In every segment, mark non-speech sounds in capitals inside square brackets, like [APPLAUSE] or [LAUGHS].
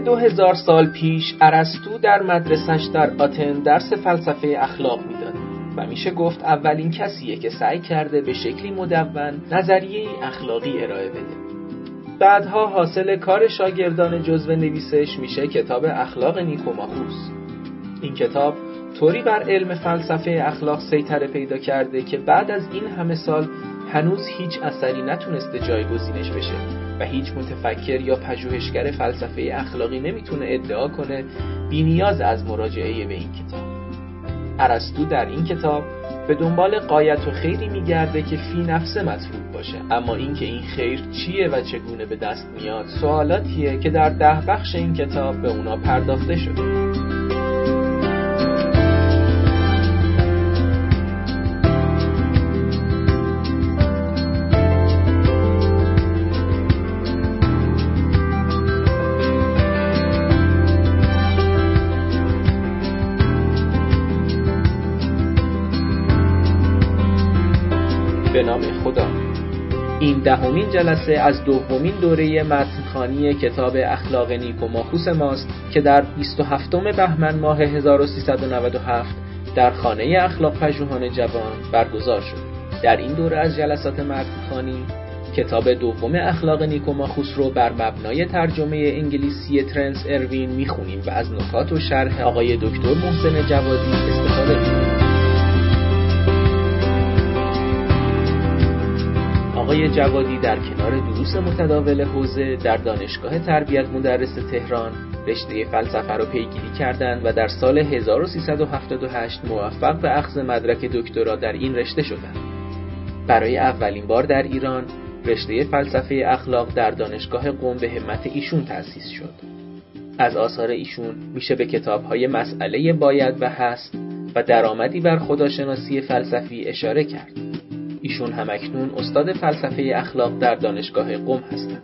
دو هزار سال پیش ارسطو در مدرسش در آتن درس فلسفه اخلاق می‌داد و میشه گفت اولین کسیه که سعی کرده به شکلی مدون نظریه اخلاقی ارائه بده. بعدها حاصل کار شاگردان جزو نویسش میشه کتاب اخلاق نیکوماخوس. این کتاب طوری بر علم فلسفه اخلاق سیطره پیدا کرده که بعد از این همه سال هنوز هیچ اثری نتونسته جایگزینش بشه. و هیچ متفکر یا پژوهشگر فلسفه اخلاقی نمی‌تونه ادعا کنه بینیاز از مراجعه به این کتاب. ارسطو در این کتاب به دنبال قایت و خیری میگرده که فی نفسه مطلوب باشه. اما اینکه این خیر چیه و چگونه به دست میاد سوالاتیه که در ده بخش این کتاب به اونا پرداخته شده. این دهمین جلسه از دومین دوره متنخانی کتاب اخلاق نیک و ماخوس ماست که در 27 بهمن ماه 1397 در خانه اخلاق پژوهان جوان برگزار شد. در این دوره از جلسات متنخانی کتاب دوم اخلاق نیک و ماخوس رو بر مبنای ترجمه انگلیسی ترنس اروین می‌خونیم و از نکات و شرح آقای دکتر محسن جوادی استفاده می‌کنیم. آقای جوادی در کنار دروس متداول حوزه در دانشگاه تربیت مدرس تهران رشته فلسفه را پیگیری کردند و در سال 1378 موفق به اخذ مدرک دکترا در این رشته شدند. برای اولین بار در ایران رشته فلسفه اخلاق در دانشگاه قم به همت ایشون تأسیس شد. از آثار ایشون میشه به کتابهای مسئله باید و هست و درآمدی بر خداشناسی فلسفی اشاره کرد. ایشون همکنون استاد فلسفه اخلاق در دانشگاه قم هستند.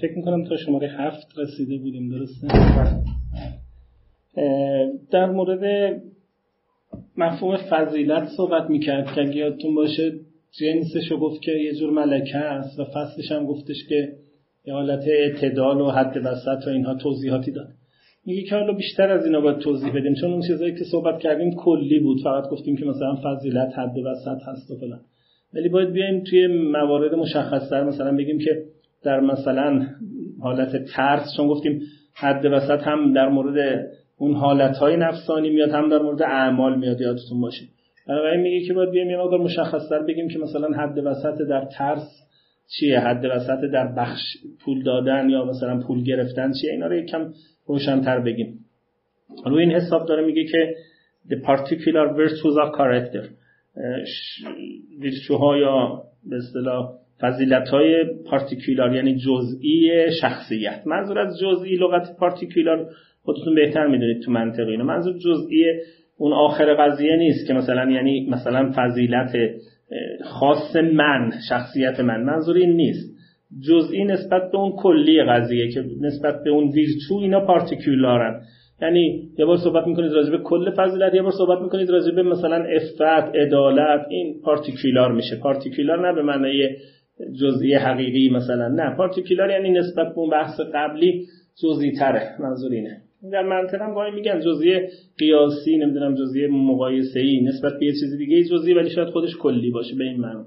فکر می‌کنم تا شماره هفت رسیده بودیم درسته؟ در مورد مفهوم فضیلت صحبت می‌کرد که اگه یادتون باشه جنسش رو گفت که یه جور ملکه است و فصلش هم گفتش که یه حالت اعتدال و حد وسط و اینها توضیحاتی داد. میگه که حالا بیشتر از اینا باید توضیح بدیم چون اون چیزایی که صحبت کردیم کلی بود. فقط گفتیم که مثلا فضیلت حد وسط هست و فلان. ولی باید بیایم توی موارد مشخصتر مثلا بگیم که در مثلا حالت ترس چون گفتیم حد وسط هم در مورد اون حالتهای نفسانی میاد هم در مورد اعمال میاد یادتون باشه. بنابراین میگه که باید بیایم یه مقدار مشخصتر بگیم که مثلا حد وسط در ترس چیه حد وسط در بخش پول دادن یا مثلا پول گرفتن چیه اینا رو یکم روشنتر بگیم. روی این حساب داره میگه که the particular virtues of character ویرچوها یا به اصطلاح فضیلت های پارتیکولار یعنی جزئی شخصیت. منظور از جزئی لغت پارتیکولار خودتون بهتر می‌دونید تو منطق اینو. منظور جزئی اون آخر قضیه نیست که مثلا یعنی مثلا فضیلت خاص من شخصیت من. منظور این نیست. جزئی نسبت به اون کلی قضیه که نسبت به اون ویرچو اینا پارتیکولارن. یعنی یه بار صحبت می‌کنید راجع به کل فضیلت یه بار صحبت می‌کنید راجع به مثلا افت عدالت این پارتیکولار میشه. پارتیکولار نه به معنای جزئی حقیقی مثلا نه. پارتیکولار یعنی نسبت به اون بحث قبلی جزئی تره. منظور اینه. در منطق هم گاهی میگن جزئی قیاسی نمی‌دونم جزئی مقایسه ای نسبت به یه چیز دیگه جزئی ولی شاید خودش کلی باشه به این معنی.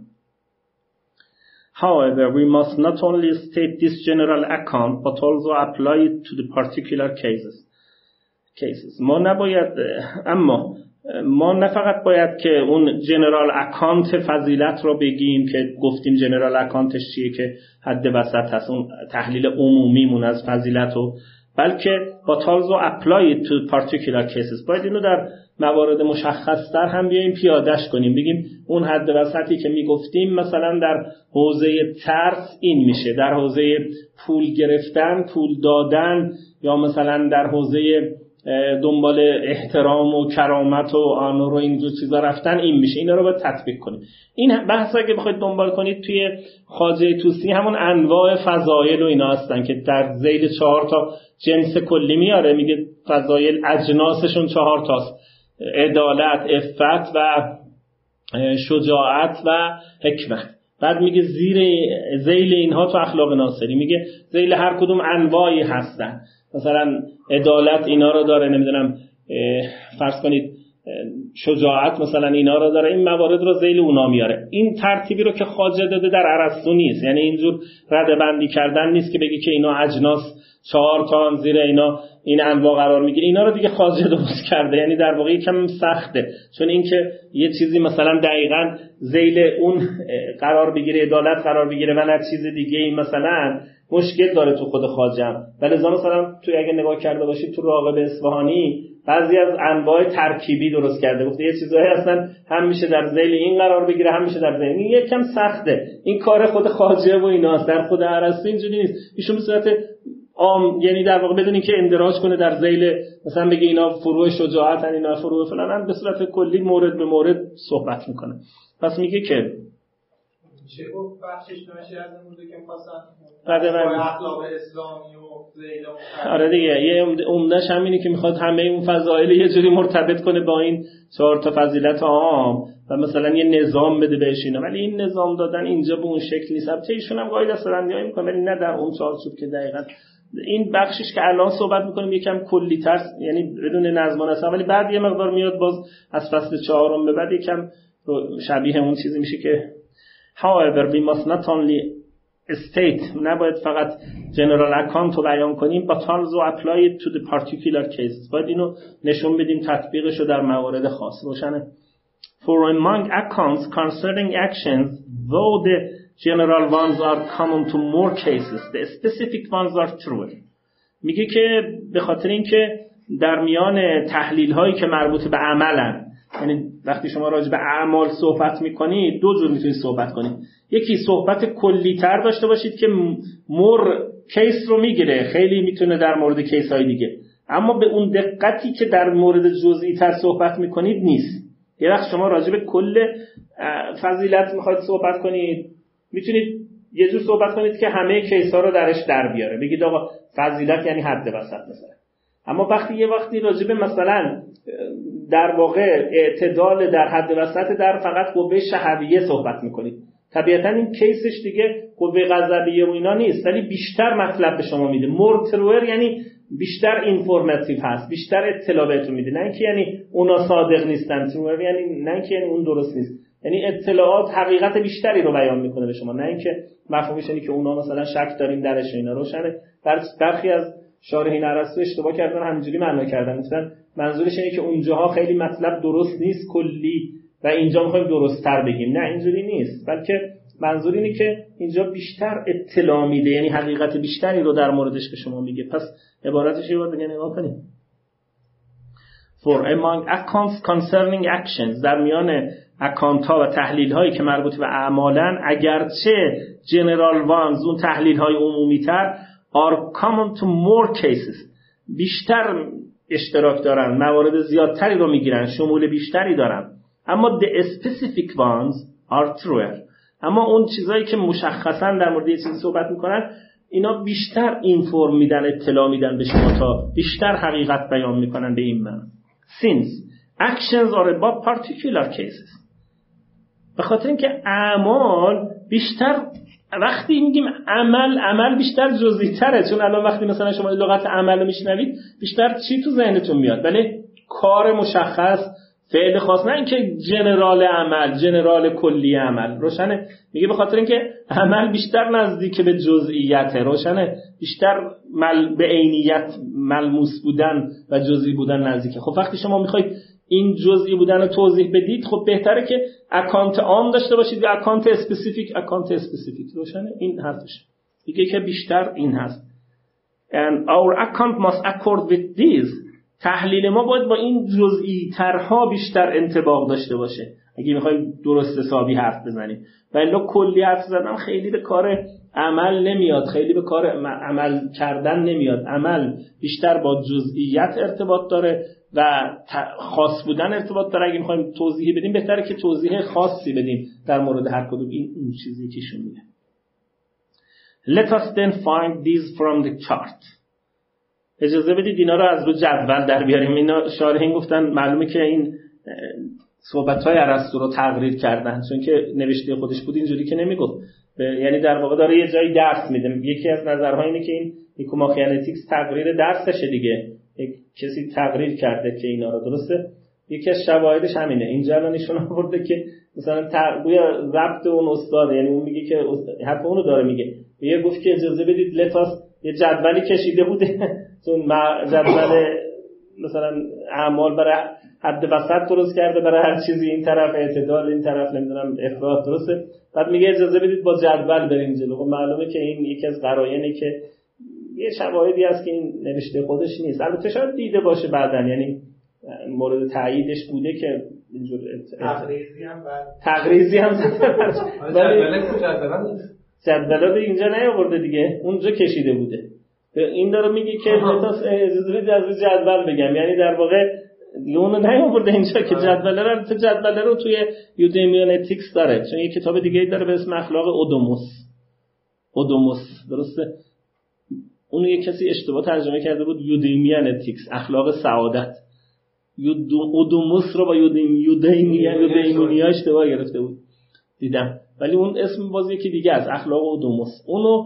However, we must not only state this general account but also apply it to the particular cases. cases. ما نباید اما ما نه فقط باید که اون general account فضیلت رو بگیم که گفتیم general account ش چیه که حد وسط هست اون تحلیل عمومیمون از فضیلت رو بلکه but also apply to particular cases باید اینو در موارد مشخصتر هم بیایم پیادش کنیم. بگیم اون حد وسطی که می‌گفتیم مثلا در حوزه ترس این میشه. در حوزه پول گرفتن پول دادن یا مثلا در حوزه دنبال احترام و کرامت و آنور و اینجور چیزا رفتن این میشه. اینا رو باید تطبیق کنید. این بحث اگه بخواید دنبال کنید توی خاجه توسی همون انواع فضایل و اینا هستن که در زیل چهار تا جنس کلی میاره. میگه فضایل اجناسشون چهار تاست. عدالت افت و شجاعت و حکمت. بعد میگه زیر زیل اینها تو اخلاق ناصری. میگه زیل هر کدوم انواعی هستن. مثلا عدالت اینا رو داره نمی‌دونم فرض کنید شجاعت مثلا اینا رو داره این موارد رو زیل اونا میاره. این ترتیبی رو که خاجه داده در عرستو نیست. یعنی اینجور رده بندی کردن نیست که بگی که اینا اجناس چهار تا زیر اینا این انواع قرار می‌گیره. اینا رو دیگه خاجه درست کرده. یعنی در واقع یکم سخته. چون اینکه یه چیزی مثلا دقیقا زیل اون قرار بگیره عدالت قرار بگیره و نه چیز دیگه این مثلا مشکل داره تو خود خاجم ولی مثلا توی اگه نگاه کرده باشید تو راغب اصفهانی بعضی از انواع ترکیبی درست کرده گفته یه چیزایی هستن هم میشه در ذیل این قرار بگیره هم میشه در ذیل این. یکم سخته. این کار خود خاجه و ایناست. در خود ارسطو اینجوری نیست. ایشون به صورت عام یعنی در واقع بدونی که اندراج کنه در ذیل مثلا بگه اینا فروع شجاعت اینا فروع فلان به صورت کلی مورد به مورد صحبت می‌کنه. پس میگه که چه گفت؟ بخشش نمیشه از که بعد من اخلاق اسلامی و آره دیگه یه عمدهش همینه که می‌خواد همه اون فضایل یه جوری مرتبط کنه با این چهار تا فضیلت عام و مثلا یه نظام بده بهش اینا. ولی این نظام دادن اینجا به اون شکل نیست. البته ایشون هم قاعده سرندیایی می‌کنه ولی نه در اون چارچوب که دقیقا. این بخشش که الان صحبت می‌کنیم یکم کلی تر یعنی بدون نظم و ولی بعد یه مقدار میاد باز از فصل چهارم به بعد یکم شبیه اون چیزی میشه که however we must not only state نباید فقط general account رو بیان کنیم but also apply it to the particular cases باید اینو نشون بدیم تطبیقش رو در موارد خاص روشنه for among accounts concerning actions though the general ones are common to more cases the specific ones are true میگه که به خاطر اینکه در میان تحلیل هایی که مربوط به عملن یعنی وقتی شما راجع به اعمال صحبت می‌کنید دو جور می‌تونید صحبت کنید یکی صحبت کلی تر داشته باشید که مور کیس رو می‌گیره. خیلی می‌تونه در مورد کیس های دیگه. اما به اون دقتی که در مورد جزئی تر صحبت می‌کنید نیست. یه وقت شما راجع به کل فضیلت می‌خواید صحبت کنید. می‌تونید یه جور صحبت کنید که همه کیس ها رو درش در بیاره. بگید آقا فضیلت یعنی حد وسط مثلا. اما وقتی یه وقتی راجع به مثلا در واقع اعتدال در حد وسط در فقط قوه شهویه صحبت می‌کنید. طبیعتا این کیسش دیگه قوه غضبیه و اینا نیست ولی بیشتر مطلب به شما میده. مور یعنی بیشتر اینفورماتیو هست بیشتر اطلاع بهتون میده. نه اینکه یعنی اونا صادق نیستن ترور یعنی نه اینکه یعنی اون درست نیست. یعنی اطلاعات حقیقت بیشتری رو بیان می‌کنه به شما. نه اینکه مفهومش اینه که اونا مثلا شک داریم درش اینا. روشنه. برخی از شارحین ارسطو اشتباه کردن همینجوری معنا کردن. مثلا منظورش اینه که اونجاها خیلی مطلب درست نیست کلی و اینجا می‌خوایم درستتر بگیم. نه اینجوری نیست. بلکه منظور اینه که اینجا بیشتر اطلاع میده یعنی حقیقت بیشتری رو در موردش به شما میگه. پس عبارتش یه بار دیگه نگاه کنیم. For among accounts concerning actions در میان اکانت ها و تحلیل هایی که مربوط به اعمالن اگرچه جنرال وانز اون تحلیل های عمومی تر are common to more cases. بیشتر اشتراک دارن موارد زیادتری رو می‌گیرن شمول بیشتری دارن. اما the specific ones are truer. اما اون چیزایی که مشخصا در مورد یه چیزی صحبت می‌کنن اینا بیشتر اینفورم میدن اطلاع میدن به شما تا بیشتر حقیقت بیان می‌کنن به این من since actions are about particular cases. به خاطر اینکه اعمال بیشتر وقتی میگیم عمل عمل بیشتر جزئی تره چون الان وقتی مثلا شما لغت عمل رو میشنوید بیشتر چی تو ذهنتون میاد؟ بله کار مشخص فعل خاص. نه اینکه جنرال عمل جنرال کلی عمل. روشنه. میگه به خاطر اینکه عمل بیشتر نزدیک به جزئیت روشنه. بیشتر مل... به عینیت ملموس بودن و جزئی بودن نزدیکه. خب وقتی شما می‌خواید این جزئی بودن رو توضیح بدید خب بهتره که account عام داشته باشید و account specific account specific روشنه این حرفش دیگه که بیشتر این هست. And our account must accord with these تحلیل ما باید با این جزئی ترها بیشتر انطباق داشته باشه. اگه می‌خوایم درست حسابی حرف بزنیم. و الا کلی حرف زدن خیلی به کار عمل نمیاد. خیلی به کار عمل کردن نمیاد. عمل بیشتر با جزئیت ارتباط داره. و خاص بودن ارتباط داره. اگه می‌خوایم توضیح بدیم بهتره که توضیح خاصی بدیم در مورد هر کدوم این اون چیزی که شون میده Let us then find these from the chart. اجازه بدید اینا رو از رو جدول در بیاریم. اینا شارحین گفتن معلومه که این صحبت های عرستو رو تقریر کردن. چون که نوشته خودش بود اینجوری که نمی‌گفت. یعنی در واقع داره یه جایی درس میده. یکی از نظرها اینه که این نیکوماخیانتیکس تقریر درسشه دیگه. کسی تقریر کرده که اینا رو درسته؟ یکی از شواهدش همینه. اینجا الان ایشون آورده که مثلا گویا ضبط اون استاد یعنی اون میگه که حتی اونو داره میگه. یه گفت که اجازه بدید لتاس یه جدولی کشیده بوده. [LAUGHS] چون جدول مثلا اعمال برای حد وسط درست کرده برای هر چیزی این طرف اعتدال این طرف نمی‌دونم افراد درسته؟ بعد میگه اجازه بدید با جدول بریم جلو. خب معلومه که این یکی از قراینه که یه شواهدی هست که این نوشته خودش نیست. البته شاید دیده باشه بعدا. یعنی مورد تاییدش بوده که اینجور تقریزی هم تقریزی هم [LAUGHS] جدوله به اینجا نیاورده دیگه. اونجا کشیده بوده. این داره میگه که اجازه بدید از جدول بگم. یعنی در واقع اونو نیاورده اینجا که جدوله رو جدوله رو توی Eudemian Ethics داره. چون یه کتاب دیگه داره به اسم اخلاق اودوموس اودوموس درسته؟ اونو یه کسی اشتباه ترجمه کرده بود Eudemian Ethics اخلاق سعادت. اودوموس رو با Eudemian eudaimonia اشتباه گرفته بود. دیدم. ولی اون اسم باز یکی دیگه از اخلاق اودوموس اونو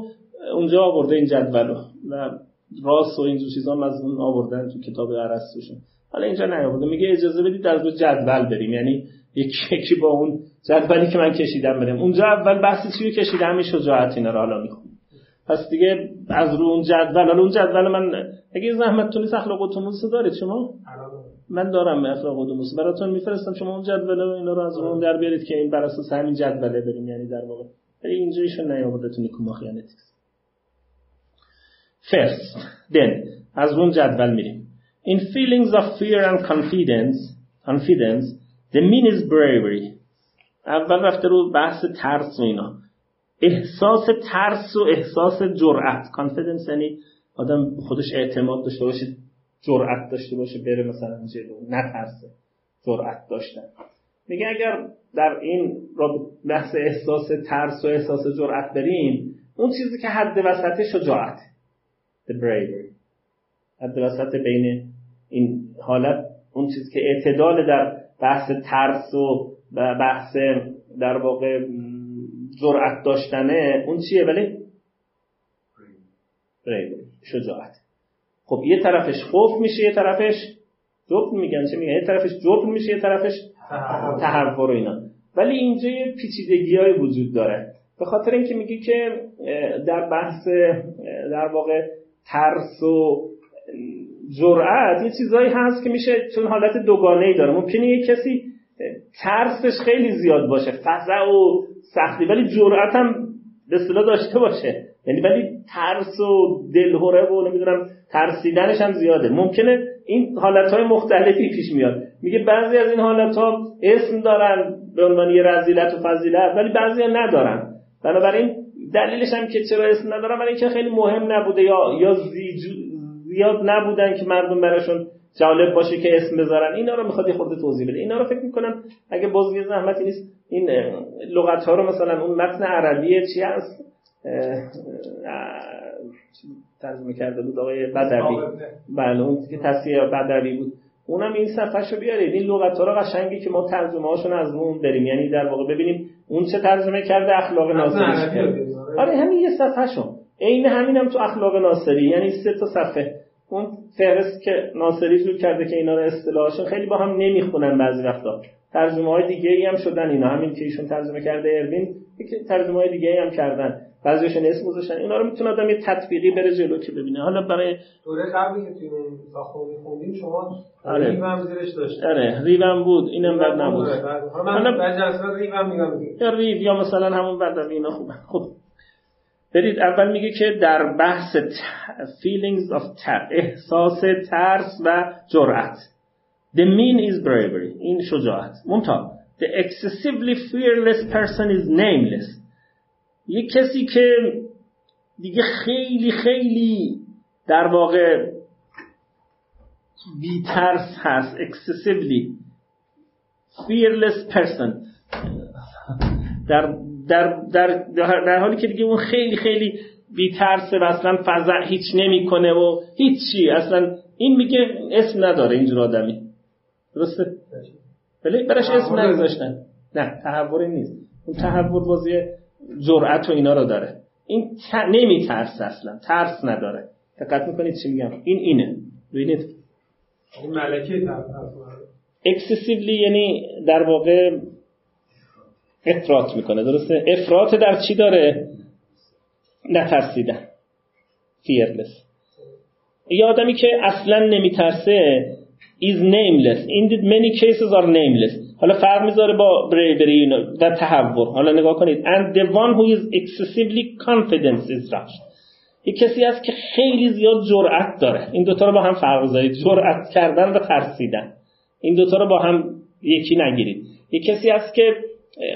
اونجا آورده این جدولو و راست و اینجور چیزا از اون آوردن تو کتاب ارسطوشون حالا اینجا نیاورده. میگه اجازه بدید در جدول بریم. یعنی یکی یکی با اون جدولی که من کشیدم بریم. اونجا اول بحث چی رو کشیدم؟ شجاعت اینا رو حالا می‌خونم پس دیگه از رو اون جدول اون جدول من اگه زحمت تونی اخلاق اتوموس دارید شما؟ من دارم اخلاق اتوموس براتون میفرستم شما اون جدول رو اینا رو از اون در بیارید که این بر اساس همین جدوله بریم. یعنی در واقع ولی اینجوریشون نیاورده تو نیکوماخیانتیکس first then از اون جدول میریم. In feelings of fear and confidence, confidence, the mean is bravery. اول رفته رو بحث ترس و اینا. احساس ترس و احساس جرأت. confidence یعنی آدم خودش اعتماد داشته باشه جرأت داشته باشه بره مثلا جلو نترسه جرأت داشتن. میگه اگر در این بحث احساس ترس و احساس جرأت بریم اون چیزی که حد وسط شجاعت the bravery. حد وسط بین این حالت اون چیزی که اعتدال در بحث ترس و بحث در واقع جرأت داشتنه اون چیه؟ ولی شجاعت. خب یه طرفش خوف میشه یه طرفش جبن میگن. چه میگن؟ یه طرفش جبن میشه یه طرفش تهور و اینا. ولی اینجا یه پیچیدگی های وجود داره. به خاطر اینکه میگی که در بحث در واقع ترس و جرأت یه چیزایی هست که میشه چون حالت دوگانه ای داره. ممکنه یه کسی ترسش خیلی زیاد باشه فضع و سختی ولی جرأت هم به اصطلاح داشته باشه. یعنی ولی ترس و دلهوره و نمی‌دونم ترسیدنش هم زیاده. ممکنه این حالت های مختلفی پیش میاد. میگه بعضی از این حالت ها اسم دارن به عنوان یه رزیلت و فضیلت ولی بعضی ها ندارن. بنابراین دلیلش هم که چرا اسم ندارن ولی اینکه خیلی مهم نبوده یا یا زیاد نبودن که مردم براشون جالب باشه که اسم بذارن. اینا رو می‌خواد یه خورده توضیح بده. اینا رو فکر می‌کنم اگه باز یه زحمتی نیست این لغت ها رو مثلا اون متن عربی چی هست؟ ترجمه کرده بود؟ آقای بدوی. بله اون که تصویر بدوی بود. اونم این صفحه رو بیارید. این لغت ها رو قشنگی که ما ترجمه هاشون از اون بریم. یعنی در واقع ببینیم اون چه ترجمه کرده اخلاق ناصری. آره همین یه صفحه شون عین همینم تو اخلاق ناصری. یعنی سه تا صفحه. اون فهرست که ناصری جور کرده که اینا رو اصطلاحشون خیلی با هم نمی‌خونن بعضی وقتا. ترجمه های دیگه ای هم شدن. اینا همین که ایشون ترجمه کرده اروین که ترجمه های دیگه ای هم کردن. بعضیشون اسم گذاشتن. اینا رو می‌تونه آدم یه تطبیقی بره جلو که ببینه. حالا برای دوره قبلی که توی ساختمون خوندیم شما آره. ریو هم زیرش داشت آره. ریو بود. اینم بد نبود. حالا بعضی اصلا ریو هم میگم یا ریو یا مثلا همون بعد اینا خوبه. خب. برید اول میگه که در بحث feelings of احساس ترس و جرأت. The mean is bravery. این شجاعت. ممتا the excessively fearless person is nameless. یک کسی که دیگه خیلی خیلی در واقع بیترس هست. Excessively fearless person. در, در, در, در حالی که دیگه اون خیلی خیلی بیترسه و اصلا فضع هیچ نمی‌کنه و هیچی. اصلا این میگه اسم نداره. اینجور آدمی. درسته؟ ولی براش اسم نگذاشتن. نه تحوری نیست. اون تحور بازی جرأت و اینا رو داره. این ت... نمیترسه اصلا ترس نداره. دقت می‌کنید چی میگم؟ این اینه. ببینید. این ملکه اکسسیولی یعنی در واقع افراط می‌کنه. درسته؟ افراط در چی داره؟ نترسیدن. Fearless. یه آدمی که اصلا نمیترسه is nameless. In many cases are nameless. حالا فرق می‌ذاره با bravery و تحور حالا نگاه کنید. And the one who is excessively confident is rash یه کسی هست که خیلی زیاد جرأت داره. این دوتا رو با هم فرق بذارید. جرأت کردن و ترسیدن. این دوتا رو با هم یکی نگیرید. یه کسی هست که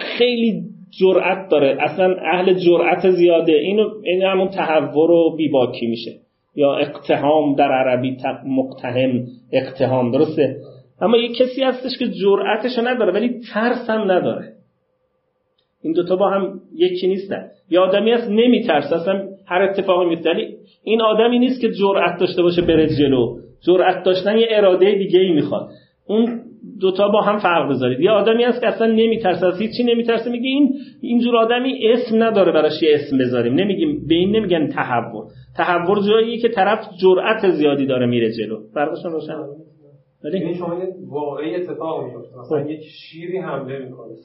خیلی جرأت داره. اصلا اهل جرأت زیاده. اینو این همون تحور و بیباکی میشه. یا اقتهام در عربی مقتهم اقتهام درسته؟ اما یک کسی هستش که جرأتش نداره ولی ترس هم نداره. این دوتا با هم یکی نیستن. یا آدمی هست نمیترسه اصلا هر اتفاقی میفته. ولی این آدمی نیست که جرأت داشته باشه بره جلو. جرأت داشتن یه اراده دیگه ای می‌خواد. اون دوتا با هم فرق بذارید. یه آدمی هست که اصلا نمیترسه از هیچی نمیترسه میگه این اینجور آدمی اسم نداره براش یه اسم بذاریم. نمیگیم به این نمیگن تحور. تحور جاییه که طرف جرأت زیادی داره میره جلو. فرقشون روشن؟ ولی این شما یه واقعی اتفاق میفته. مثلا خب. یک شیری حمله می‌کنه.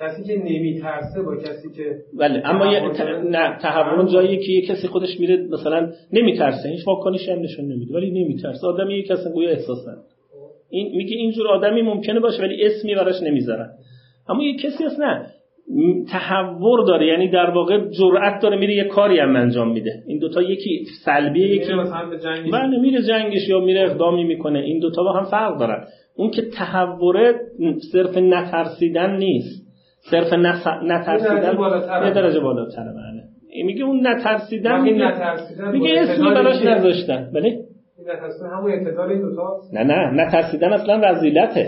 کسی که نمیترسه با کسی که بله اما یه ت... نه تحول جاییه که یه کسی خودش میره مثلا نمیترسه. هیچ واکنشی هم نشون نمیده ولی نمیترسه. آدمی یه کسی گویا احساس نداره این میگه اینجور آدمی ممکنه باشه ولی اسمی براش نمی‌ذارن اما یه کسی هست نه. تحور داره یعنی در واقع جرأت داره میره یه کاری هم انجام میده. این دوتا یکی سلبیه یکی بله میره جنگش یا میره اقدامی می‌کنه. این دوتا با هم فرق دارن. اون که تحوره صرف نترسیدن نیست. صرف نترسیدن یه درجه بالاتره. بله. میگه اون نترسیدن میگه, میگه اسمی براش نذاشتن. بله؟ نه نه نترسیدن اصلا رزیلته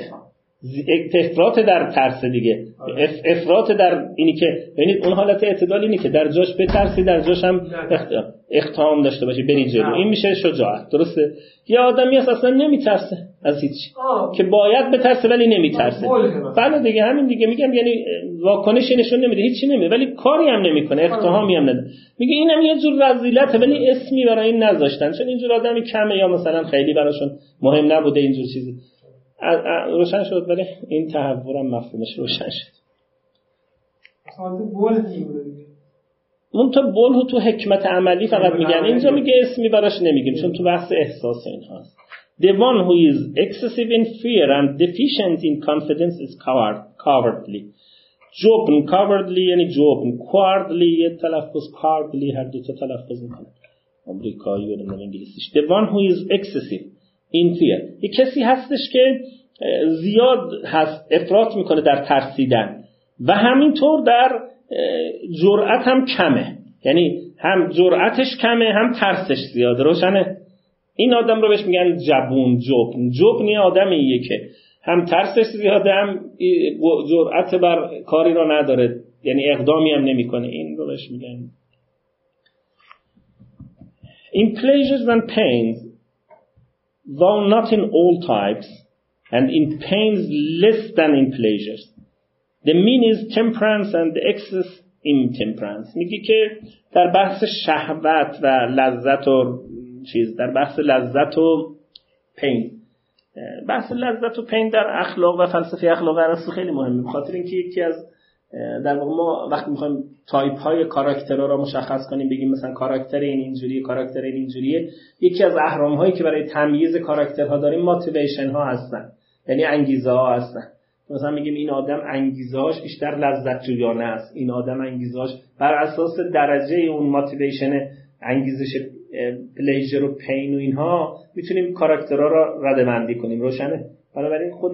افراط در ترس دیگه. آره. افراط در اینی که ببینید اون حالت اعتدال اینی که در جاش بترسی در جاش هم اقتحام داشته باشی بری جلو. این میشه شجاعت درسته؟ یه آدمی هست اصلا نمیترسه از هیچ. که باید بترسه ولی نمیترسه. بله دیگه همین دیگه. میگم یعنی واکنشی نشون نمیده هیچی نمیده. ولی کاری هم نمی‌کنه آره. اقتحامی هم نده میگه اینم یه جور رذیلته ولی اسمی برای این نذاشتن. چون اینجور آدمی کمه یا مثلا خیلی براشون مهم نبوده اینجور چیزی. روشن شد ولی این تحورم مفهومش روشن شد. اون تو بول تو حکمت عملی فقط میگن. اینجا میگه اسمی براش نمیگیم چون تو بحث احساس این هست The one who is excessive in fear and deficient in confidence is coward, cowardly. جبن cowardly یعنی جبن cowardly. یه تلفظ cowardly هر دو تا تلفظ می‌کنه امریکایی و انگلیسیش. The one who is excessive این تویه. یه کسی هستش که زیاد هست افراط می‌کنه در ترسیدن. و همینطور در جرأت هم کمه. یعنی هم جرأتش کمه هم ترسش زیاد روشنه؟ این آدم رو بهش میگن جبون جبن. جبن یه آدمیه که هم ترسش زیاده هم جرأت بر کاری رو نداره. یعنی اقدامی هم نمی‌کنه. این رو بهش میگن. In pleasures and pains. Though not in all types, and in pains less than in pleasures. The mean is temperance and the excess intemperance. میگه که در بحث شهوت و لذت و چیز در بحث لذت و pain بحث لذت و pain در اخلاق و فلسفه اخلاق ارسطو خیلی مهمه بخاطر اینکه یکی از در واقع ما وقتی می‌خوایم تایپ های کاراکترها را مشخص کنیم بگیم مثلا کاراکتر این اینجوری کاراکتر این اینجوریه یکی از اهرم هایی که برای تمییز کاراکترها داریم motivation ها هستن یعنی انگیزه ها هستن. مثلا میگیم این آدم انگیزه هاش بیشتر لذت جویانه است. این آدم انگیزه هاش بر اساس درجه اون motivation انگیزش pleasure و pain و اینها می‌تونیم کاراکترها را رده کنیم. روشنه؟ بنابراین خود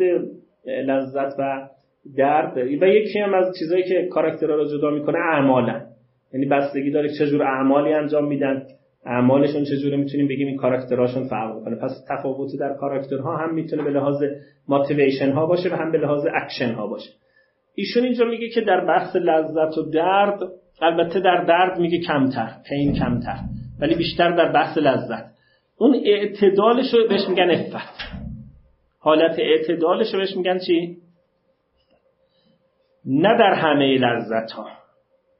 لذت و درد و یکی هم از چیزایی که کاراکترها رو جدا می‌کنه اعمالن. یعنی بستگی داره چه جور اعمالی انجام میدن. اعمالشون چجوری می‌تونیم بگیم این کاراکترهاشون فرق کنه پس تفاوتی در کاراکترها هم می‌تونه به لحاظ motivation ها باشه و هم به لحاظ اکشن ها باشه. ایشون اینجا میگه که در بحث لذت و درد البته در درد میگه کمتر پین کمتر ولی بیشتر در بحث لذت. اون اعتدالش رو بهش میگن افت حالت اعتدالش رو بهش میگن چی؟ نه در همه لذت ها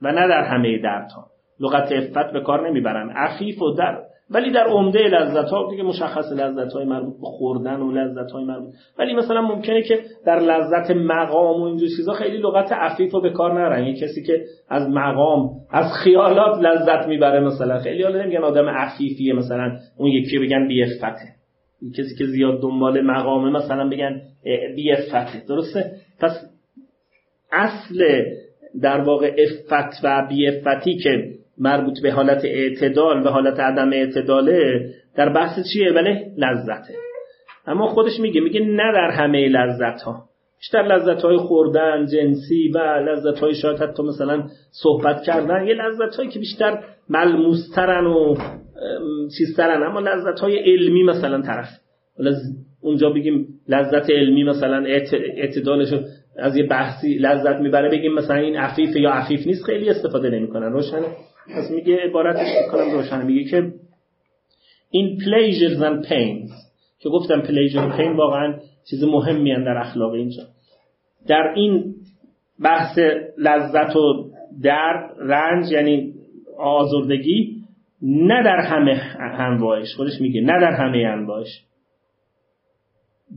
و نه در همه درد ها لغت افت به کار نمی‌برن. عفیف و در ولی در عمده لذت ها دیگه مشخص لذت های مربوط به خوردن و لذت های مربوط. ولی مثلا ممکنه که در لذت مقام و اینجور چیزا خیلی لغت عفیف رو به کار نرن یه کسی که از مقام از خیالات لذت می‌بره مثلا. خیلی حالا نمیگن آدم عفیفیه مثلا. اون یکی بگن بی افته کسی که زیاد دنبال مقامه مثلا بگن بی افته درسته؟ پس اصل در واقع افت و بی افتی که مربوط به حالت اعتدال و حالت عدم اعتداله در بحث چیه؟ ولی لذته. اما خودش میگه میگه نه در همه لذت ها بیشتر لذت های خوردن جنسی و لذت های شاید حتی مثلا صحبت کردن یه لذت هایی که بیشتر ملموسترن و چیزترن. اما لذت های علمی مثلا طرف. اونجا بگیم لذت علمی مثلا اعتدالش از یه بحثی لذت می‌بره بگیم مثلا این عفیف یا عفیف نیست خیلی استفاده نمی‌کنن. روشنه. پس میگه عبارتش می‌کنم روشن میگه که این pleasures and pains که گفتم pleasure and pain واقعا چیز مهمی در اخلاق اینجا. در این بحث لذت و درد رنج یعنی آزردگی نه در همه انواعش. خودش میگه نه در همه انواعش.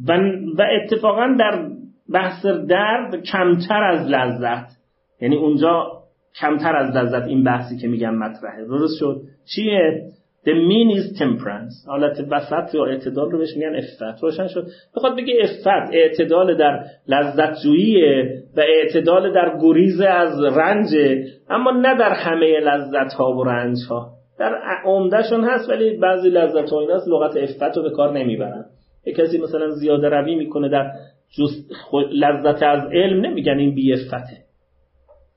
و, و اتفاقا در بحث درد کمتر از لذت. یعنی اونجا کمتر از لذت این بحثی که میگم مطرحه. درست شد؟ چیه؟ The mean is temperance. حالت وسط یا اعتدال رو بهش میگن افت. روشن شد. بخواد بگه افت اعتدال در لذت و اعتدال در گریز از رنج اما نه در همه لذت ها و رنج ها در عمدهشون هست ولی بعضی لذت ها این هست لغت افت رو به کار نمی‌برن. یک کسی مثلا زیاده روی می‌کنه در لذت از علم نمیگن این بی افته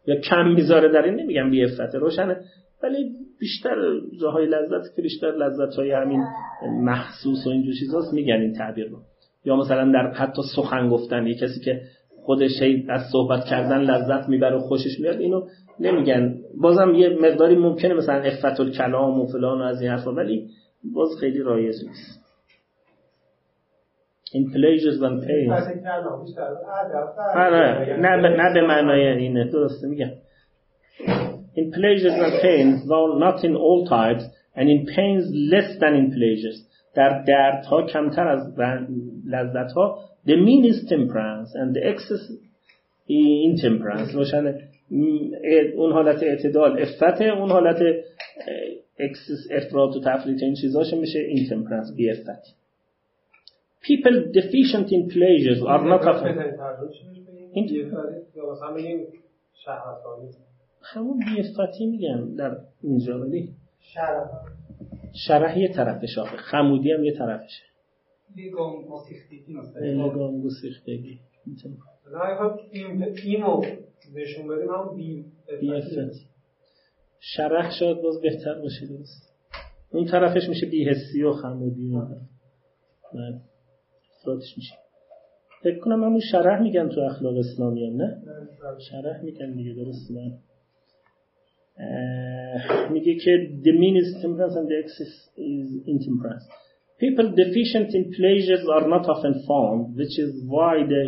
یا کم می‌ذاره در این نمیگم بی افته روشنه. ولی بیشتر جاهای لذت که بیشتر لذت های همین محسوس و اینجور چیزاست میگن این تعبیر رو. یا مثلا در حتی سخن گفتن یه کسی که خودش از صحبت کردن لذت می‌بره و خوشش میاد اینو نمیگن. بازم یه مقداری ممکنه مثلا افت الکلام و فلان و از این حرفا ولی باز خیلی رایج نیست. این پلیجز و پین نه نه نه به معنای اینه درست میگم in pleasures and pains though not in all types and in pains less than in pleasures در دردها کمتر از لذت ها the mean is temperance and the excess in روشن اون حالت اعتدال عفت اون حالت excess افراط و تفریط این چیزاش میشه این temperance بی عفت people deficient in pleasures are not of همون بیفتی میگن در اینجا ولی شرح یه طرفش آخه. خمودی هم یه طرفشه. لگام گسیختگی اینو نشون بدیم هم بی شرح شاید باز بهتر باشه درست. اون طرفش میشه بیهسی و خمودی و افرادش میشه فکر کنم همون شرح میگن تو اخلاق اسلامی هم نه شرح میگن دیگه درست نه میگه که the mean is temperance and the excess is intemperance people deficient in pleasures are not often found which is why they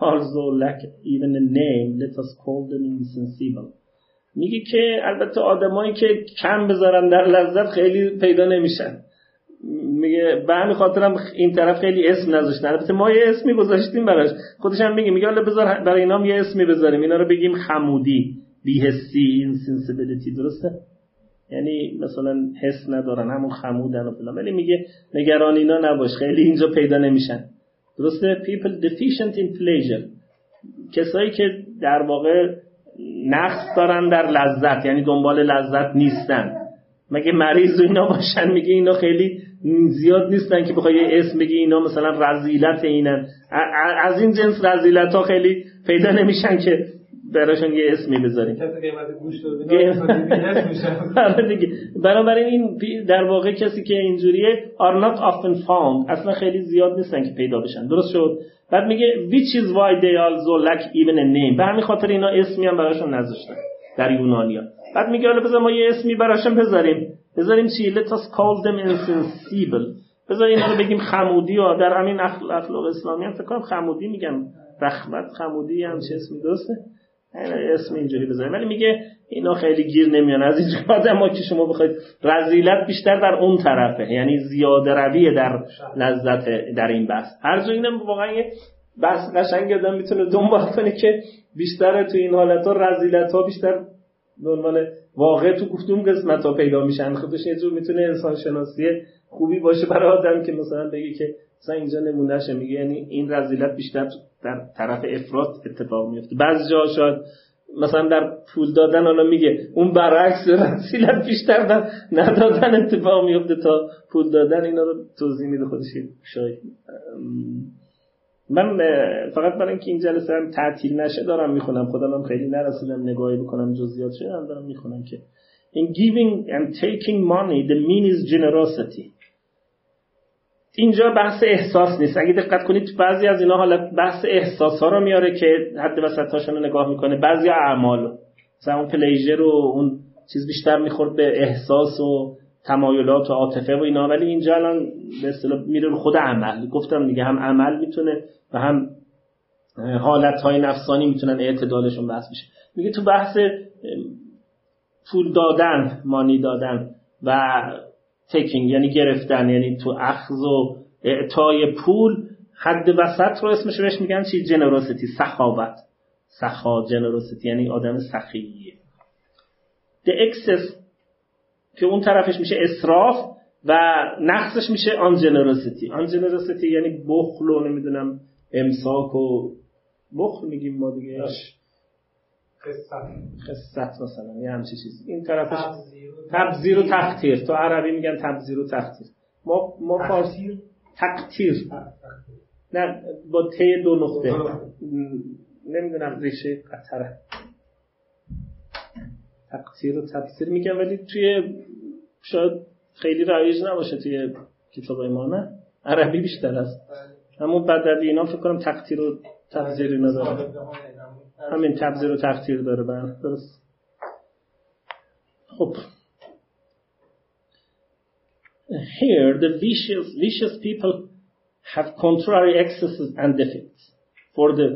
also lack even a name let us call them insensible میگه که البته آدمایی که کم بذارن در لذت خیلی پیدا نمیشن میگه به همین خاطرم این طرف خیلی اسم نذاشتن البته ما یه اسمی گذاشتیم براش. خودش هم میگه میگه حالا بذار برای اینا یه اسمی بذاریم. اینا رو بگیم خمودی. بیهسی اینسنسیبیلیتی درسته؟ یعنی مثلا حس ندارن. همون خمودن و فلان. ولی میگه نگران اینا نباش. خیلی اینجا پیدا نمیشن. درسته؟ People deficient in pleasure. کسایی که در واقع نقص دارن در لذت. یعنی دنبال لذت نیستن. مگه مریض و اینا باشن؟ میگه اینا خیلی زیاد نیستن که بخوای اسم بگی اینا مثلا رزیلت اینن. از این جنس رزیلت ها خیلی پیدا نمیشن که براشون یه اسمی بذاریم. [LAUGHS] بنابراین این در واقع کسی که اینجوریه are not often found. اصلا خیلی زیاد نیستن که پیدا بشن. درست شد؟ بعد میگه which is why they also lack even a name. به همین خاطر اینا اسمی هم براشون نذاشتن در یونانیا. بعد میگه حالا بذار ما یه اسمی براشون بذاریم. بذاریم چی؟ Let us call them insensible. بذار اینا رو بگیم خمودی و در همین اخلاق اسلامی هم فکر کنم خمودی میگم رحمت خمودی هم چه اسمی درسته؟ اسم اینجوری بذاریم. ولی میگه اینا خیلی گیر نمیان. از اینجا ما که شما بخواید رزیلت بیشتر در اون طرفه. یعنی زیاده رویه در لذت در این بحث. هر جا اینم واقعا یه بحث قشنگ آدم می‌تونه دنبال کنه که بیشتر تو این حالت ها رزیلت ها بیشتر به واقع تو گفتم قسمت ها پیدا میشن. خودش یه جور می‌تونه انسان شناسی خوبی باشه برای آدم که مثلا بگه که مثلا اینجا نمونهشه میگه یعنی این رزیلت بیشتر در طرف افراد اتفاق میفته بعضی جا شاید مثلا در پول دادن حالا میگه اون برعکس رسیلت بیشتر در ندادن اتفاق میفته تا پول دادن اینا رو توضیح میده خودش. شاید. من فقط برای اینکه این جلسه هم تعطیل نشه دارم می‌خونم. خودم هم خیلی نرسیدم نگاهی بکنم جزئیات شده دارم می‌خونم که. In giving and taking money the mean is generosity. اینجا بحث احساس نیست. اگه دقت کنید بعضی از اینا حالا بحث احساس ها رو میاره که حد وسطاشون رو نگاه می‌کنه. بعضی اعمال مثلا اون پلیژر و اون چیز بیشتر می‌خورد به احساس و تمایلات و عاطفه و اینا. ولی اینجا الان به اصطلاح میره رو خود عمل. گفتم دیگه هم عمل می‌تونه و هم حالت های نفسانی می‌تونن اعتدالشون بحث بشه. میگه تو بحث پول دادن مانی دادن و تیکینگ یعنی گرفتن یعنی تو اخذ و اعطای پول حد وسط رو اسمش بهش میگن چی؟ جنروسیتی سخاوت. سخا جنروسیتی یعنی آدم سخیه. The excess که اون طرفش میشه اسراف و نقصش میشه آن جنروسیتی آن جنروسیتی یعنی بخل و نمی‌دونم امساک و بخل میگیم ما دیگه. خصت. مثلا یه همچی چیز این طرفش تبذیر و تقتیر تو عربی میگن تبذیر و تقتیر ما ما فارسی تقتیر. نه با ت دو نقطه. نمی‌دونم ریشه قطره. تقتیر و تبذیر میگن ولی توی شاید خیلی رایج نباشه توی کتاب ما نه؟ عربی بیشتر است اما بدوی اینا فکر کنم تقتیر و تبذیری نداره. همین تبذیر و تقتیر داره بله درست. خب. Here the vicious, vicious people have contrary excesses and defects. For the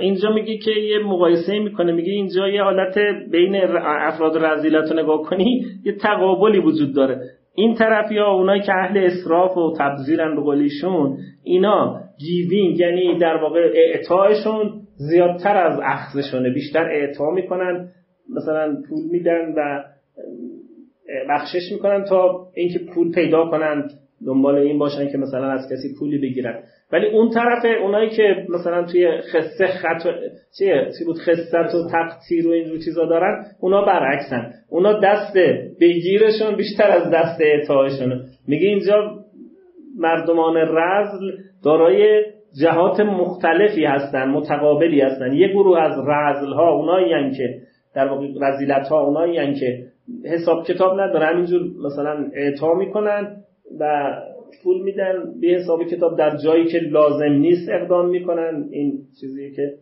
اینجا میگه که یه مقایسه می‌کنه میگه اینجا یه حالت بین افراط رذیلت رو نگاه کنی یه تقابلی وجود داره. این طرف یا اونایی که اهل اسراف و تبذیرن به قولیشون اینا giving یعنی در واقع اعطایشون زیادتر از اخذشونه. بیشتر اعطا می‌کنن مثلا پول میدن و بخشش می‌کنن تا اینکه پول پیدا کنن دنبال این باشن که مثلا از کسی پولی بگیرن. ولی اون طرف اونایی که مثلا توی خسته خط چیه؟ چی بود؟ خست و تقطیر و اینجور چیزا دارن اونا برعکسن. اونا دست بگیرشون بیشتر از دست اعطایشون میگه اینجا مردمان رزل دارای جهات مختلفی هستن متقابلی هستن. یه گروه از رزل ها اونایی که در واقع رزیلت ها اونایی که حساب کتاب ندارن همینجور مثلا اعطا می‌کنن و پول میدن به حساب کتاب در جایی که لازم نیست اقدام می‌کنن. این چیزی که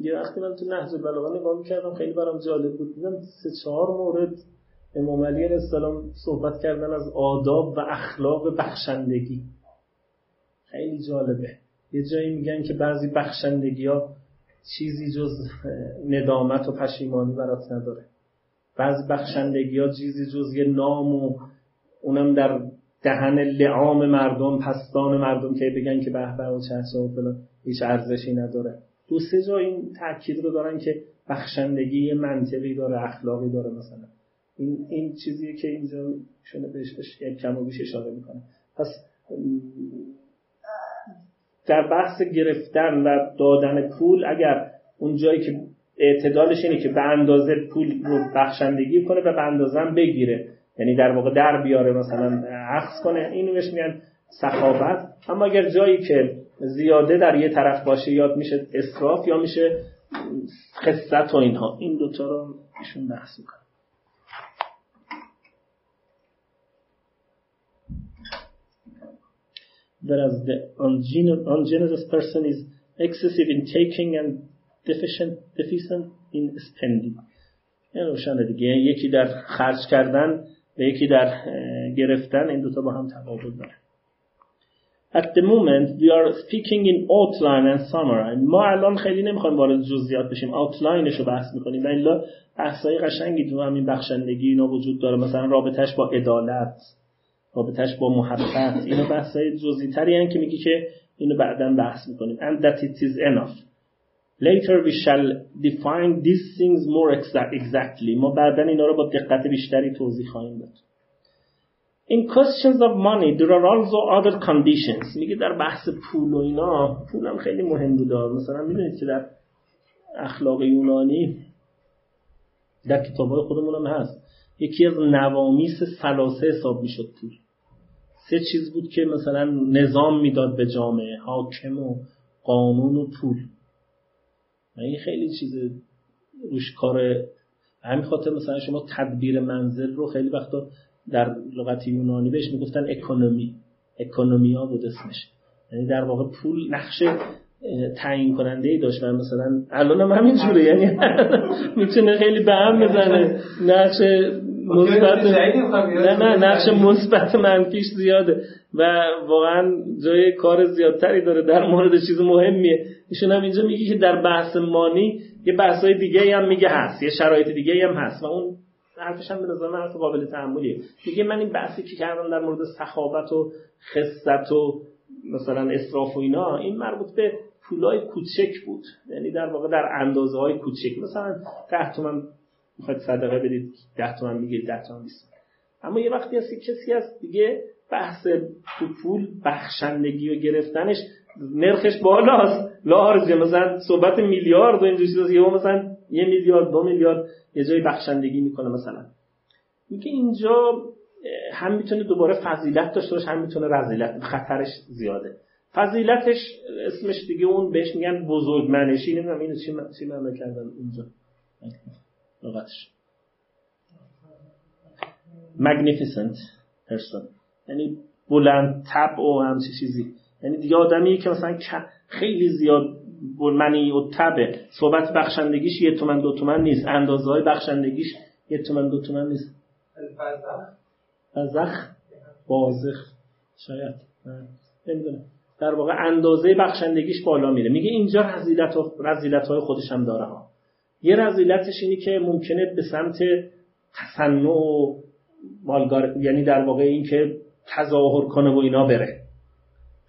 یه وقتی من تو نهج البلاغه نگاه می‌کردم خیلی برام جالب بود. دیدم سه چهار مورد امام علی السلام صحبت کردن از آداب و اخلاق بخشندگی. خیلی جالبه. یه جایی میگن که بعضی بخشندگی ها چیزی جز ندامت و پشیمانی برات نداره. بعضی بخشندگی ها چیزی جز یه نام و اونم در دهن لعام مردم پستان مردم که بگن که به به و چه و فلان هیچ ارزشی نداره. دو سه جا این تاکید رو دارن که بخشندگی منطقی داره اخلاقی داره مثلا. این این چیزیه که اینجا شونه بهش کم و بیش اشاره می‌کنه. پس در بحث گرفتن و دادن پول اگر اون جایی که اعتدالش اینه که به اندازه پول رو بخشندگی کنه و به اندازه بگیره یعنی در واقع در بیاره مثلا عکس کنه اینو بهش میگن سخاوت اما اگر جایی که زیاده در یه طرف باشه یاد میشه اسراف یا میشه خصت و اینها. این دوتا رو ایشون بحث می‌کنه. Whereas the ungenerous person is excessive in taking and deficient, deficient in spending. این روشنه دیگه. یکی در خرج کردن و یکی در گرفتن این دوتا با هم تفاوت داره. At the moment we are speaking in outline and summary. ما الان خیلی نمی‌خوایم وارد جزئیات بشیم. آوتلاینش رو بحث می‌کنیم. و الا بحثای قشنگی تو همین بخشندگی اینا وجود داره. مثلا رابطش با عدالت رابطش با محبت. اینا بحثای جزئی تری که میگی که اینو بعدا بحث می‌کنیم. And that it is enough. Later we shall define these things more exactly. ما بعدا اینا رو با دقت بیشتری توضیح خواهیم داد. In questions of money there are also other conditions. میگه در بحث پول و اینا پول هم خیلی مهم بوده. مثلا می‌دونید که در اخلاق یونانی؟ در کتاب های خودمون هم هست. یکی از نوامیس سلاسه حساب می‌شد پول. سه چیز بود که مثلا نظام می‌داد به جامعه حاکم و قانون و پول. این خیلی چیز روش کار همین خاطر مثلا شما تدبیر منزل رو خیلی وقتا در لغت یونانی بهش می‌گفتن اکونومی. اکونومیا بود اسمش. یعنی در واقع پول نقش تعیین کننده ای داشت و مثلا الان هم همین جوره یعنی [LAUGHS] می‌تونه خیلی به هم بزنه. نقش مثبت نه نه نقش مثبت منفیش زیاده و واقعا جای کار زیادتری داره در مورد چیز مهمیه. ایشون هم اینجا میگه که در بحث مانی یه بحثای دیگه هم میگه هست یه شرایط دیگه هم هست و اون حرفش هم به نظر من حرف قابل تحملیه. میگه من این بحثی که کردم در مورد سخاوت و خصت و مثلا اسراف و اینا این مربوط به پولای کوچک بود. یعنی در واقع در اندازه های کوچک. مثلا ده تومن می‌خواید صدقه بدید ده تومن میگید ده تومن نیست اما یه وقتی هستی کسی هست دیگه بحث تو پول بخشندگی و گرفتنش نرخش بالاست. لارج مثلا صحبت میلیارد و اینجور چیزاست. یه مثلا یه میلیارد دو میلیارد یه جایی بخشندگی می‌کنه مثلا. میگه اینجا هم می‌تونه دوباره فضیلت داشته باشه هم می‌تونه رذیلت خطرش زیاده. فضیلتش اسمش دیگه اون بهش میگن بزرگ منشی نمی‌دونم اینو چی چی معنی کردن اونجا. لغتش. Magnificent person. یعنی بلند تب و همچی چیزی. یعنی دیگه آدمی که مثلا خیلی زیاد منی و تبه صحبت بخشندگیش یه تومن دو تومن نیست. اندازه های بخشندگیش یه تومن دو تومن نیست. بزخ بازخ. شاید. نمی‌دونم. در واقع اندازه بخشندگیش بالا میره. میگه اینجا رزیلت, رزیلت های خودش هم داره ها. یه رزیلتش اینی که ممکنه به سمت تصنع و مالگار یعنی در واقع این که تظاهر کنه و اینا بره.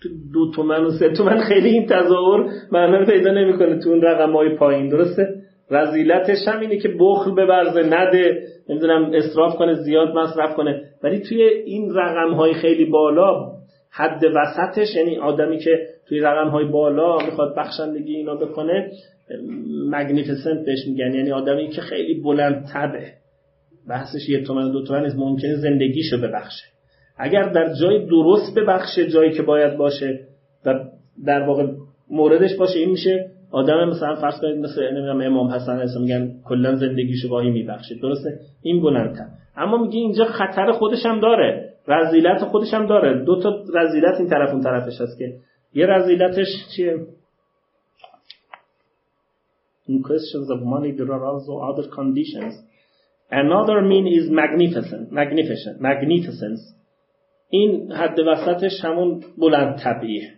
تو دو تومن و سه تومن خیلی این تظاهر معنا پیدا نمی‌کنه تو اون رقم های پایین درسته؟ رزیلتش هم اینه که بخل ببرزه نده نمی‌دونم اصراف کنه زیاد مصرف کنه. ولی توی این رقم های خیلی بالا حد وسطش یعنی آدمی که توی رقم های بالا می‌خواد بخشندگی اینا بکنه مگنیفیسنت بهش میگن. یعنی آدمی که خیلی بلند تبه بحثش یه تومن دو تومن ممکنه زندگیشو ببخشه. اگر در جای درست ببخشه جایی که باید باشه و در واقع موردش باشه این میشه آدم مثلا فرض کنید مثل نمی‌دونم امام حسن هست میگن کلا زندگیشو گاهی میبخشه. درسته؟ این بلندتر. اما میگه اینجا خطر خودش هم داره. رزیلت خودش هم داره. دو تا رزیلت این طرف اون طرفش هست که. یه رزیلتش چیه؟ In questions of money there are also other conditions. Another mean is magnificent, magnificent, magnificence. این حد وسطش همون بلند طبیعه.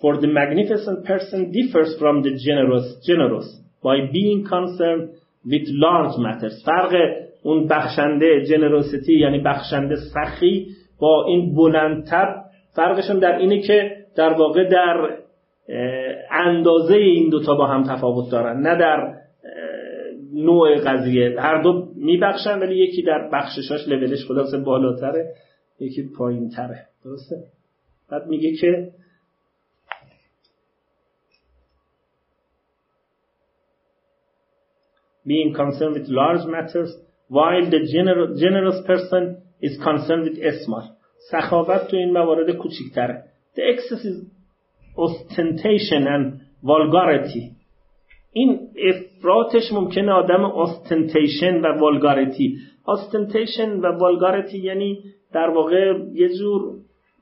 For the magnificent person differs from the generous, generous by being concerned with large matters. فرق اون بخشنده جنروسیتی یعنی بخشنده سخی با این بلندتر فرقشون در اینه که در واقع در اندازه این دوتا با هم تفاوت دارن. نه در نوع قضیه. هر دو میبخشن ولی یکی در بخششاش لولش خلاصه بالاتره یکی پایین تره درسته؟ بعد میگه که being concerned with large matters while the generous person is concerned with small. سخاوت تو این موارد کوچیکتره. The excess is ostentation and vulgarity. این افراتش ممکنه آدم ostentation و vulgarity. Ostentation و vulgarity یعنی در واقع یه جور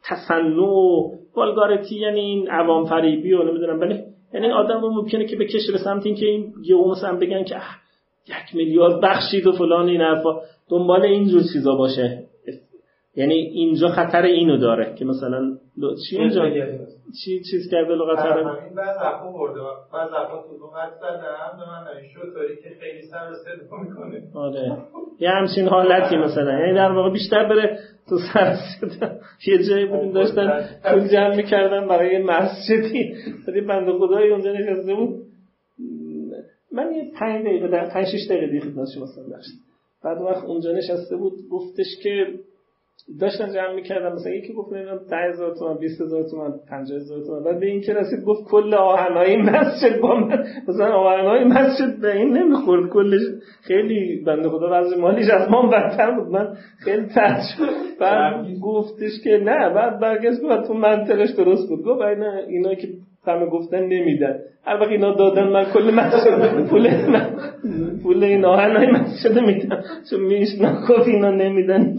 تصنع والگارتی یعنی این عوام فریبی و نمی‌دونم. ولی یعنی آدم ممکنه که بکشه به سمت اینکه این یه مثلا بگن که یک میلیارد بخشید و فلان این حرفا. دنبال اینجور چیزا باشه. یعنی اینجا خطر اینو داره که مثلا چی اینجا؟ چی چیز کرده لغت عربی؟ این بعد زخم برده. بعد زخم تو قد زدم. به من این شطوری که خیلی سر صدا می‌کنه. آره. یه همچین حالتی مثلا. یعنی در واقع بیشتر بره تو سر صدا. یه جایی بودیم داشتن پول جمع می‌کردن برای مسجدی. ولی بنده خدای اونجا نشسته بود. من یه پنج دقیقه در پنج شش دقیقه دیگه خدمت شما داشت بعد وقت اونجا نشسته بود گفتش که داشتن جمع می‌کردم مثلا یکی گفت نمی‌دونم 10000 تومان 20000 تومان 50000 تومان بعد به این که رسید گفت کل آهنای مسجد با من. مثلا آهنای مسجد به این نمی‌خورد. کلش خیلی بنده خدا وضع مالیش از ما بدتر بود. من خیلی تعجب بعد گفتش که نه بعد برگشت گفت تو منطقش درست بود. گفت اینا اینا که همه گفتن نمیدن. هر وقت اینا دادن من کل مسجد پول پول این آهنای مسجد میدم. چون میشنا گفت اینا نمیدن.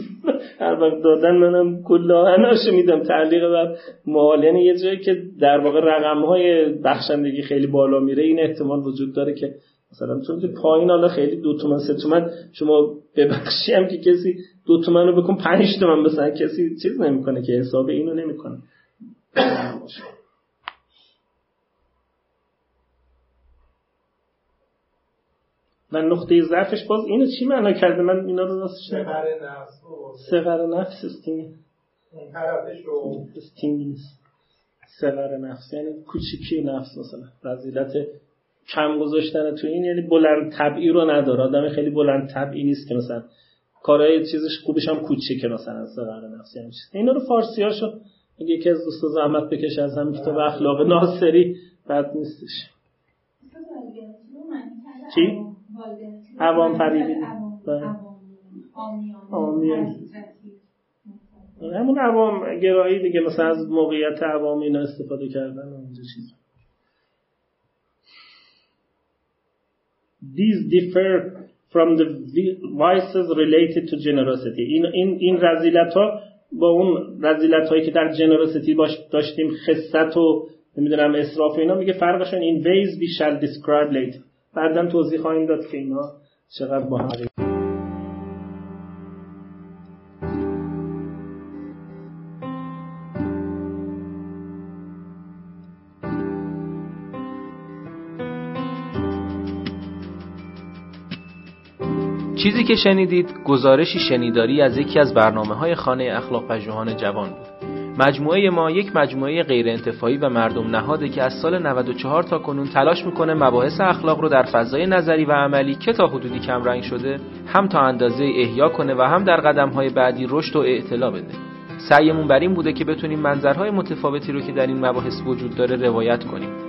هر وقت دادن منم کل آهناشو میدم. تعلیق بر مال یعنی یه جایی که در واقع رقم های بخشندگی خیلی بالا میره این احتمال وجود داره که مثلا چون پایین حالا خیلی دو تومن سه تومن شما ببخشی هم که کسی دو تومن رو بکن پنج تومن بسن کسی چیز نمی‌کنه که حساب اینو نمی‌کنه. و نقطه ضعفش باز اینو چی معنا کرده؟ من اینا رو راستش سقر نفس سقر نفس استینگ اون طرفش رو. استینگ سقر نفس. یعنی کوچیکی نفس مثلا. رزیلت کم گذاشتن تو این یعنی بلند طبعی رو نداره. آدم خیلی بلند طبعی نیست که مثلا کارهای چیزش خوبش هم کوچیکه مثلا. سقر نفس یعنی چیز. اینا رو فارسی هاشو اگه یکی از دوستا زحمت بکشه از همین کتاب اخلاق ناصری بد نیستش. چی؟ عوام فریبی آمیان همون عوام گرایی دیگه مثلا از موقعیت عوامی اینا استفاده کردن اونجا چیز These differ from the vices related to generosity. این این این رذیلت ها با اون رذیلت هایی که در جنراسیتی باش داشتیم خصت و نمی‌دونم اسراف و اینا میگه فرقشون این ways we shall describe later. بعدا توضیح خواهیم داد که اینا چقدر با هم چیزی که شنیدید گزارشی شنیداری از یکی از برنامه های خانه اخلاق پژوهان جوان بود. مجموعه ما یک مجموعه غیر انتفاعی و مردم نهاده که از سال 94 تا کنون تلاش می‌کنه مباحث اخلاق رو در فضای نظری و عملی که تا حدودی کم رنگ شده هم تا اندازه احیا کنه و هم در قدم های بعدی رشد و اعتلا بده. سعیمون بر این بوده که بتونیم منظرهای متفاوتی رو که در این مباحث وجود داره روایت کنیم.